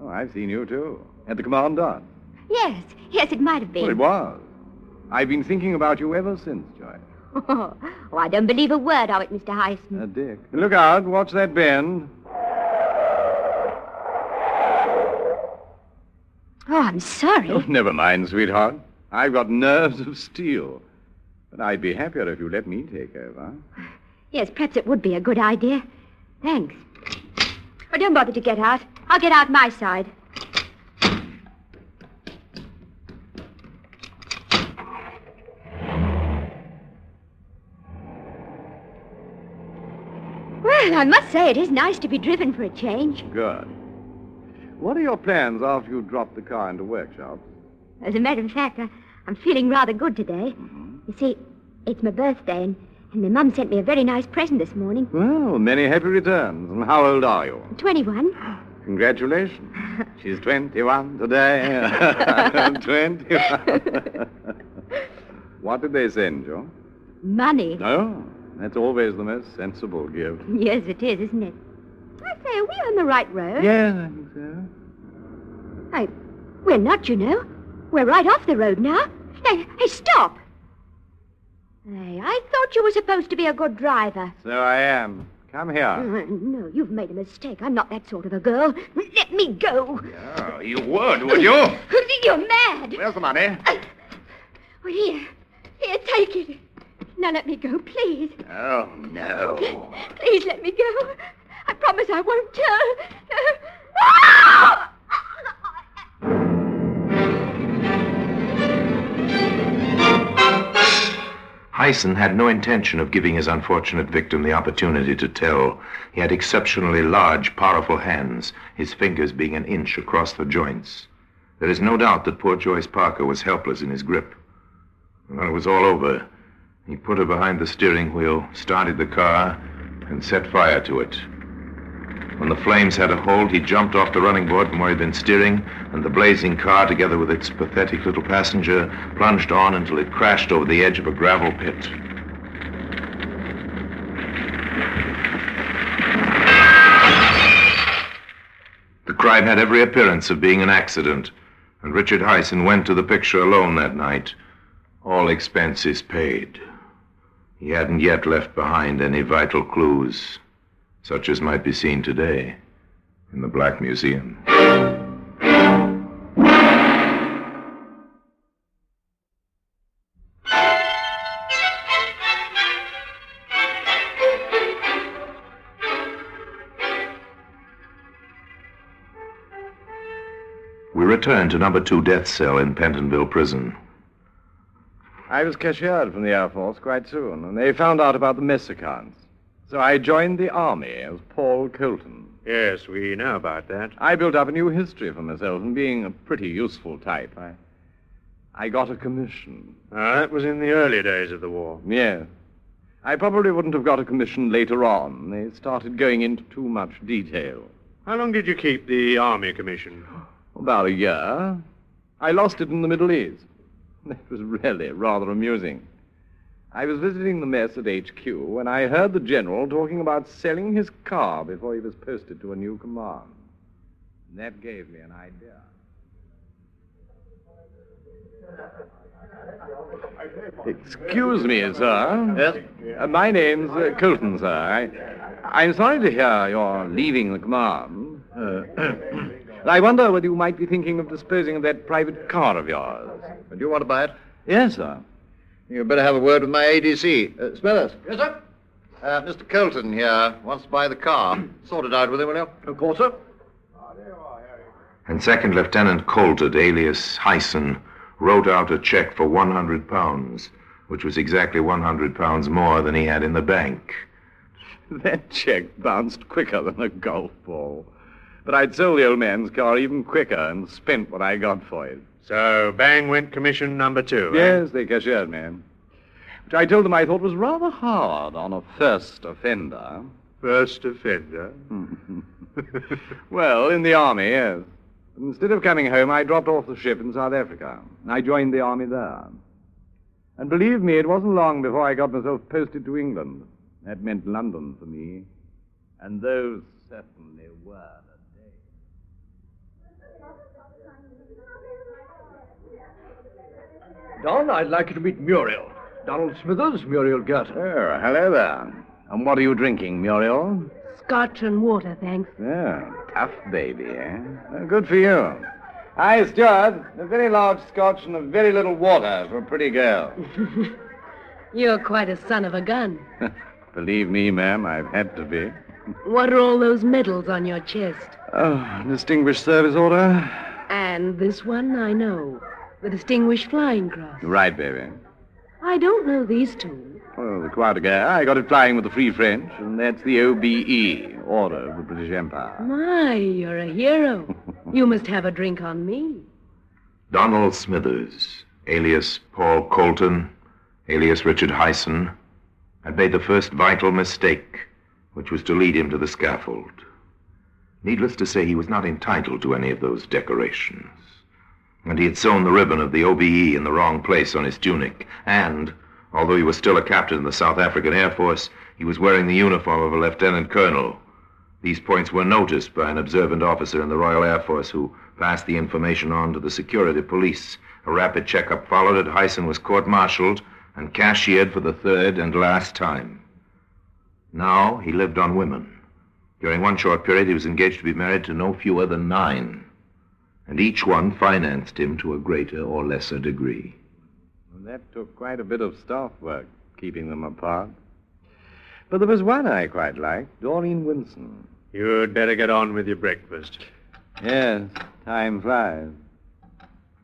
Oh, I've seen you too. At the commandant. Yes, yes, it might have Well, been. it was. I've been thinking about you ever since, Joyce. *laughs* oh, I don't believe a word of it, Mr. Hyson. Uh, Dick. Look out. Watch that bend. Oh, I'm sorry. Oh, never mind, sweetheart. I've got nerves of steel. But I'd be happier if you let me take over. Yes, perhaps it would be a good idea. Thanks. Oh, don't bother to get out. I'll get out my side. Well, I must say it is nice to be driven for a change. Good. What are your plans after you drop the car into workshop? As a matter of fact, I, I'm feeling rather good today. Mm-hmm. You see, it's my birthday, and, and my mum sent me a very nice present this morning. Well, many happy returns. And how old are you? 21. Congratulations. *laughs* She's 21 today. *laughs* 21. *laughs* what did they send you? Money. Oh, that's always the most sensible gift. Yes, it is, isn't it? I say, are we on the right road? Yes, I think so. I, we're not, you know. We're right off the road now. Hey, hey, stop! Hey, I thought you were supposed to be a good driver. So I am. Come here. Uh, *laughs* No, you've made a mistake. I'm not that sort of a girl. Let me go. Oh, you would, would you? *laughs* You're mad. Where's the money? Well, here. Here, take it. Now let me go, please. Oh, no. Please let me go. I promise I won't tell. Ah! Hyson had no intention of giving his unfortunate victim the opportunity to tell. He had exceptionally large, powerful hands, his fingers being an inch across the joints. There is no doubt that poor Joyce Parker was helpless in his grip. When it was all over, he put her behind the steering wheel, started the car, and set fire to it. When the flames had a hold, he jumped off the running board from where he'd been steering, and the blazing car, together with its pathetic little passenger, plunged on until it crashed over the edge of a gravel pit. The crime had every appearance of being an accident, and Richard Hyson went to the picture alone that night, all expenses paid. He hadn't yet left behind any vital clues, such as might be seen today in the Black Museum. We return to number two death cell in Pentonville Prison. I was cashiered from the Air Force quite soon, and they found out about the mess accounts. So I joined the Army as Paul Colton. Yes, we know about that. I built up a new history for myself, and being a pretty useful type, I, I got a commission. Ah, that was in the early days of the war. Yes. I probably wouldn't have got a commission later on. They started going into too much detail. How long did you keep the Army commission? *gasps* About a year. I lost it in the Middle East. *laughs* That was really rather amusing. I was visiting the mess at HQ when I heard the general talking about selling his car before he was posted to a new command. And that gave me an idea. Excuse me, sir. Yes? Uh, my name's uh, Colton, sir. I, I'm sorry to hear you're leaving the command. Uh, *clears throat* *clears throat* I wonder whether you might be thinking of disposing of that private car of yours. Do you want to buy it? Yes, sir. You'd better have a word with my ADC. Uh, Smithers. Yes, sir? Uh, Mr. Colton here wants to buy the car. *clears throat* sort it out with him, will you? Of course, sir. And Second Lieutenant Colton, alias Hyson, wrote out a check for 100 pounds, which was exactly 100 pounds more than he had in the bank. *laughs* That check bounced quicker than a golf ball. But I'd sold the old man's car even quicker and spent what I got for it. So, bang went commission number two. eh? Yes, they cashiered me. Which I told them I thought was rather hard on a first offender. First offender? *laughs* Well, in the army, yes. Instead of coming home, I dropped off the ship in South Africa. I joined the army there. And believe me, it wasn't long before I got myself posted to England. That meant London for me. And those certainly were the days. Don, I'd like you to meet Muriel. Donald Smithers, Muriel Gerton. Oh, hello there. And what are you drinking, Muriel? Scotch and water, thanks. Yeah, tough baby, eh? Well, good for you. Hi, Stuart. A very large scotch and a very little water for a pretty girl. *laughs* You're quite a son of a gun. *laughs* Believe me, ma'am, I've had to be. What are all those medals on your chest? Oh, Distinguished Service Order? And this one, I know. The Distinguished Flying Cross. Right, baby. I don't know these two. Well, the Croix de Guerre. I got it flying with the Free French, and that's the OBE, Order of the British Empire. My, you're a hero. *laughs* you must have a drink on me. Donald Smithers, alias Paul Colton, alias Richard Hyson, had made the first vital mistake, which was to lead him to the scaffold. Needless to say, he was not entitled to any of those decorations. And he had sewn the ribbon of the OBE in the wrong place on his tunic. And, although he was still a captain in the South African Air Force, he was wearing the uniform of a lieutenant colonel. These points were noticed by an observant officer in the Royal Air Force who passed the information on to the security police. A rapid checkup followed, and Hyson was court-martialed and cashiered for the third and last time. Now he lived on women. During one short period, he was engaged to be married to no fewer than nine, and each one financed him to a greater or lesser degree. Well, that took quite a bit of staff work, keeping them apart. But there was one I quite liked, Doreen Winson. You'd better get on with your breakfast. Yes, time flies.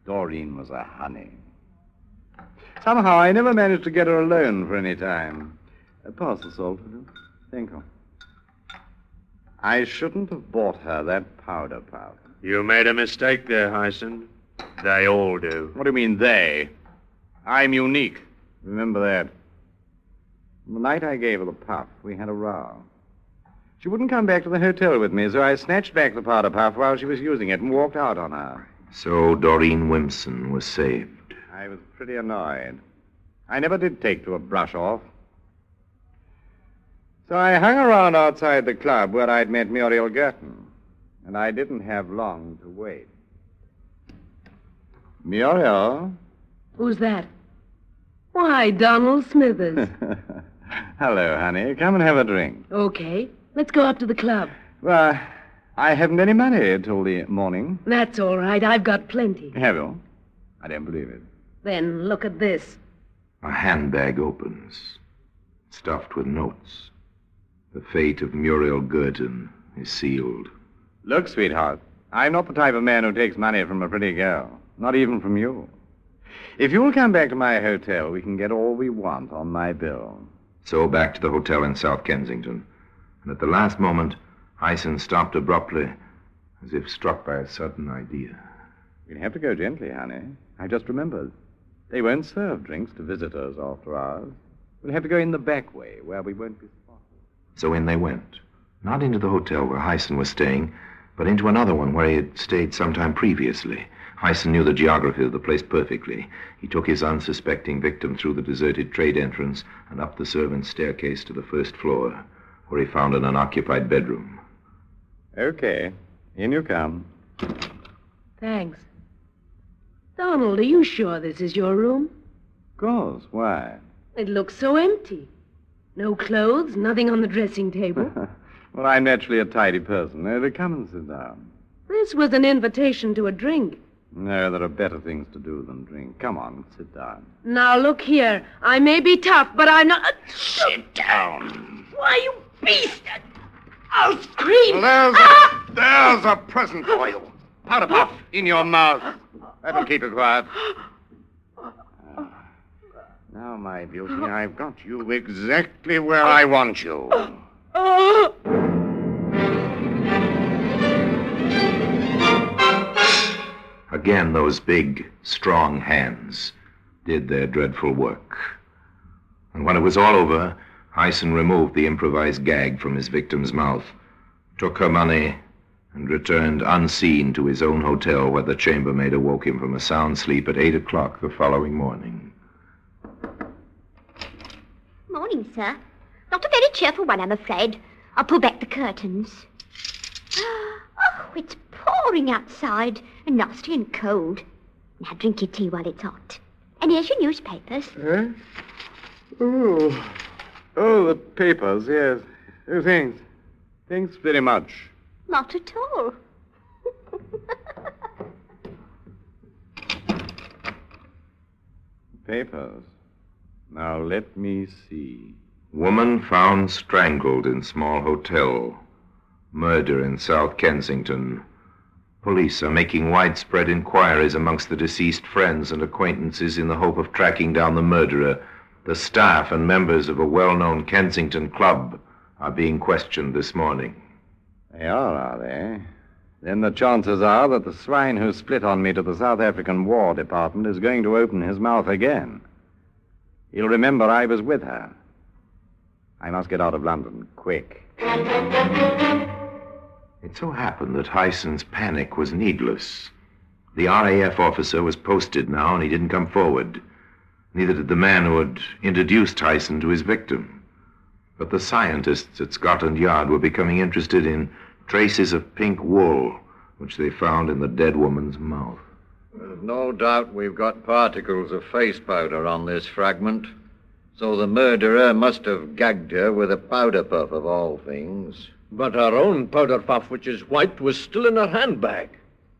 Doreen was a honey. Somehow I never managed to get her alone for any time. Uh, pass the salt, will you? Thank you. I shouldn't have bought her that powder puff. You made a mistake there, Hyson. They all do. What do you mean, they? I'm unique. Remember that. The night I gave her the puff, we had a row. She wouldn't come back to the hotel with me, so I snatched back the powder puff while she was using it and walked out on her. So Doreen Wimpson was saved. I was pretty annoyed. I never did take to a brush off. So I hung around outside the club where I'd met Muriel Gerton, and I didn't have long to wait. Muriel? Who's that? Why, Donald Smithers. *laughs* Hello, honey. Come and have a drink. okay, let's go up to the club. Well, I haven't any money till the morning. That's all right. I've got plenty. Have you? I don't believe it. Then look at this. A handbag opens, stuffed with notes. The fate of Muriel Gerton is sealed. Look, sweetheart, I'm not the type of man who takes money from a pretty girl. Not even from you. If you'll come back to my hotel, we can get all we want on my bill. So back to the hotel in South Kensington. And at the last moment, Hyson stopped abruptly, as if struck by a sudden idea. We'll have to go gently, honey. I just remembered. They won't serve drinks to visitors after hours. We'll have to go in the back way, where we won't be spotted. So in they went. Not into the hotel where Hyson was staying, but into another one where he had stayed some time previously. Hyson knew the geography of the place perfectly. He took his unsuspecting victim through the deserted trade entrance and up the servants' staircase to the first floor, where he found an unoccupied bedroom. Okay, in you come. Thanks. Donald, are you sure this is your room? Of course, why? It looks so empty. No clothes, nothing on the dressing table. *laughs* Well, I'm naturally a tidy person. Uh, come and sit down. this was an invitation to a drink. No, there are better things to do than drink. Come on, sit down. Now, look here. I may be tough, but I'm not. Sit down. Why, you beast! I'll scream! There's Ah! a, there's a present for you. Powder puff in your mouth. That'll keep it quiet. Ah. Now, my beauty, I've got you exactly where I want you. *gasps* Again, those big, strong hands did their dreadful work. And when it was all over, Hyson removed the improvised gag from his victim's mouth, took her money, and returned unseen to his own hotel where the chambermaid awoke him from a sound sleep at eight o'clock the following morning. Morning, sir. Not a very cheerful one, I'm afraid. I'll pull back the curtains. *gasps* Oh, it's pouring outside, and nasty and cold. Now drink your tea while it's hot. And here's your newspapers. Huh? Oh. Oh, the papers, yes. Oh, thanks. Thanks very much. Not at all. *laughs* Papers. Now, let me see. Woman found strangled in small hotel. Murder in South Kensington. Police are making widespread inquiries amongst the deceased friends and acquaintances in the hope of tracking down the murderer. The staff and members of a well known Kensington club are being questioned this morning. They are, are they? Then the chances are that the swine who split on me to the South African War Department is going to open his mouth again. He'll remember I was with her. I must get out of London, quick. It so happened that Hyson's panic was needless. The RAF officer was posted now, and he didn't come forward. Neither did the man who had introduced Hyson to his victim. But the scientists at Scotland Yard were becoming interested in traces of pink wool, which they found in the dead woman's mouth. There's no doubt we've got particles of face powder on this fragment. So the murderer must have gagged her with a powder puff of all things. But her own powder puff, which is white, was still in her handbag.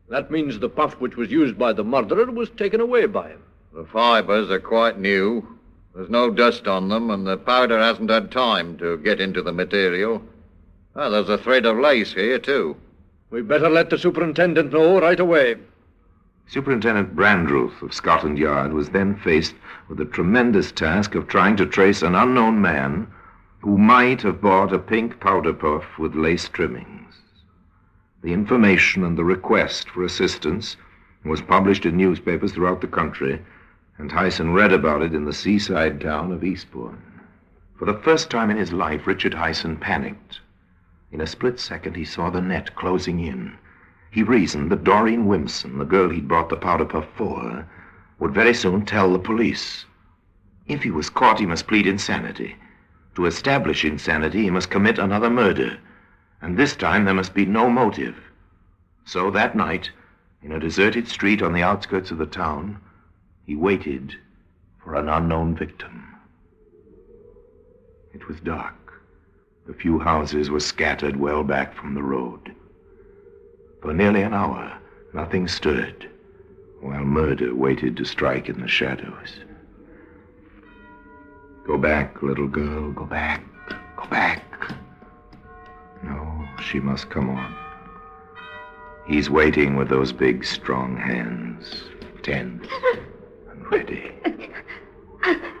That means the puff which was used by the murderer was taken away by him. The fibers are quite new. There's no dust on them, and the powder hasn't had time to get into the material. Ah, there's a thread of lace here, too. We'd better let the superintendent know right away. Superintendent Brandruth of Scotland Yard was then faced with the tremendous task of trying to trace an unknown man who might have bought a pink powder puff with lace trimmings. The information and the request for assistance was published in newspapers throughout the country, and Hyson read about it in the seaside town of Eastbourne. For the first time in his life, Richard Hyson panicked. In a split second, he saw the net closing in. He reasoned that Doreen Wimson, the girl he'd bought the powder puff for, would very soon tell the police. If he was caught, he must plead insanity. To establish insanity, he must commit another murder. And this time, there must be no motive. So that night, in a deserted street on the outskirts of the town, he waited for an unknown victim. It was dark. The few houses were scattered well back from the road. For nearly an hour, nothing stirred, while murder waited to strike in the shadows. Go back, little girl, go back, go back. No, she must come on. He's waiting with those big, strong hands, tense and ready. *laughs*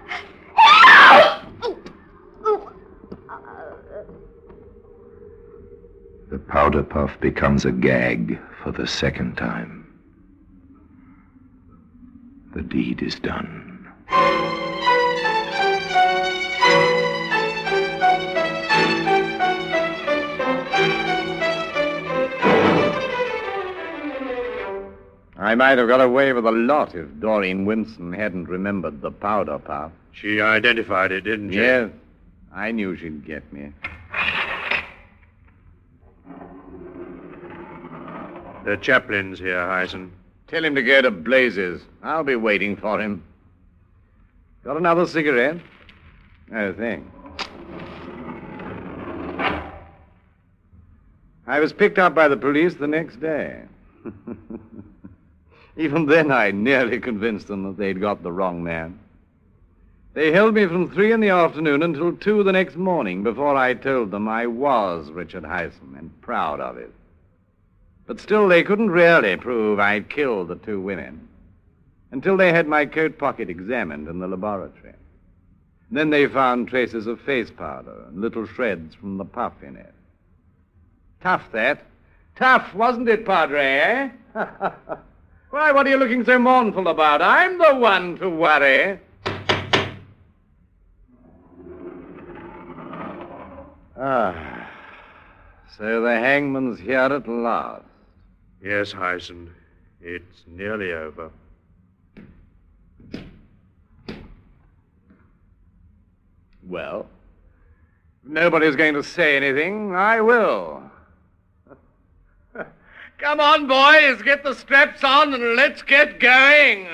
The powder puff becomes a gag for the second time. The deed is done. I might have got away with a lot if Doreen Winson hadn't remembered the powder puff. She identified it, didn't she? Yes. I knew she'd get me. The chaplain's here, Hyson. Tell him to go to blazes. I'll be waiting for him. Got another cigarette? No, thanks. I was picked up by the police the next day. *laughs* Even then, I nearly convinced them that they'd got the wrong man. They held me from three in the afternoon until two the next morning before I told them I was Richard Hyson and proud of it. But still, they couldn't really prove I'd killed the two women until they had my coat pocket examined in the laboratory. Then they found traces of face powder and little shreds from the puff in it. Tough, that. Tough, wasn't it, Padre, eh? *laughs* Why, what are you looking so mournful about? I'm the one to worry. Ah, so the hangman's here at last. Yes, Hyson. It's nearly over. Well, if nobody's going to say anything, I will. *laughs* Come on, boys, get the straps on and let's get going.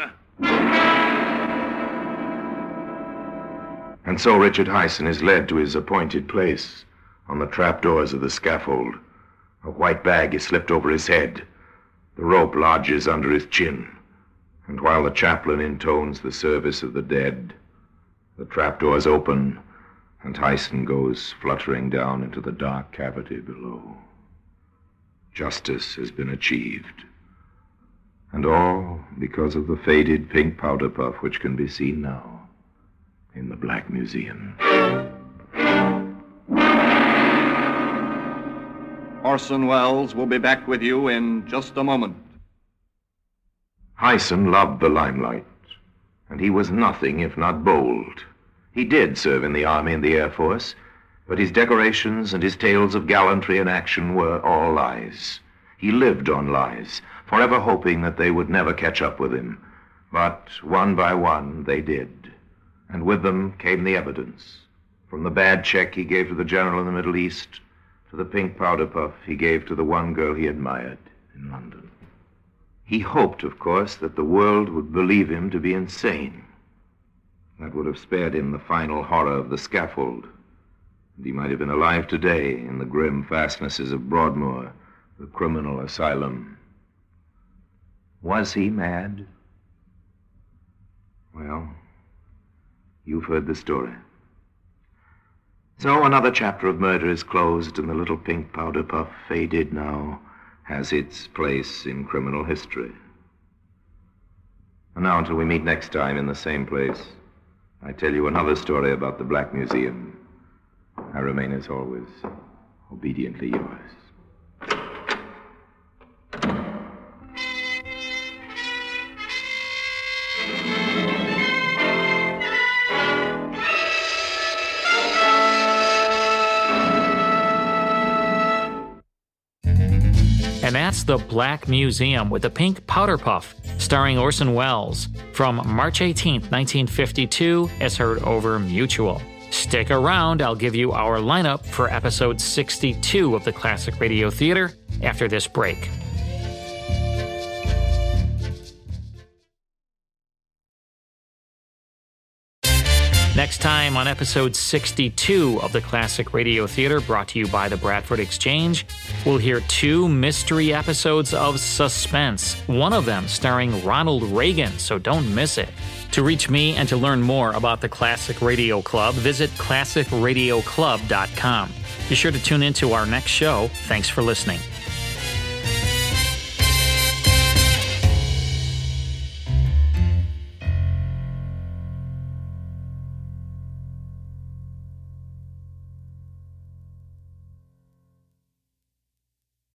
And so Richard Hyson is led to his appointed place on the trapdoors of the scaffold. A white bag is slipped over his head. The rope lodges under his chin. And while the chaplain intones the service of the dead, the trapdoors open, and Hyson goes fluttering down into the dark cavity below. Justice has been achieved. And all because of the faded pink powder puff which can be seen now in the Black Museum. Orson Welles will be back with you in just a moment. Hyson loved the limelight, and he was nothing if not bold. He did serve in the Army and the Air Force, but his decorations and his tales of gallantry and action were all lies. He lived on lies, forever hoping that they would never catch up with him. But one by one, they did. And with them came the evidence. From the bad check he gave to the general in the Middle East the pink powder puff he gave to the one girl he admired in London. He hoped, of course, that the world would believe him to be insane. That would have spared him the final horror of the scaffold. And he might have been alive today in the grim fastnesses of Broadmoor, the criminal asylum. Was he mad? Well, you've heard the story. So another chapter of murder is closed, and the little pink powder puff, faded now, has its place in criminal history. And now, until we meet next time in the same place, I tell you another story about the Black Museum. I remain, as always, obediently yours. The Black Museum with the Pink Powder Puff, starring Orson Welles, from March 18, 1952, as heard over Mutual. Stick around, I'll give you our lineup for episode 62 of the Classic Radio Theater after this break. Next time on episode 62 of the Classic Radio Theater, brought to you by the Bradford Exchange, we'll hear two mystery episodes of Suspense, one of them starring Ronald Reagan, so don't miss it. To reach me and to learn more about the Classic Radio Club, visit classicradioclub.com. Be sure to tune in to our next show. Thanks for listening.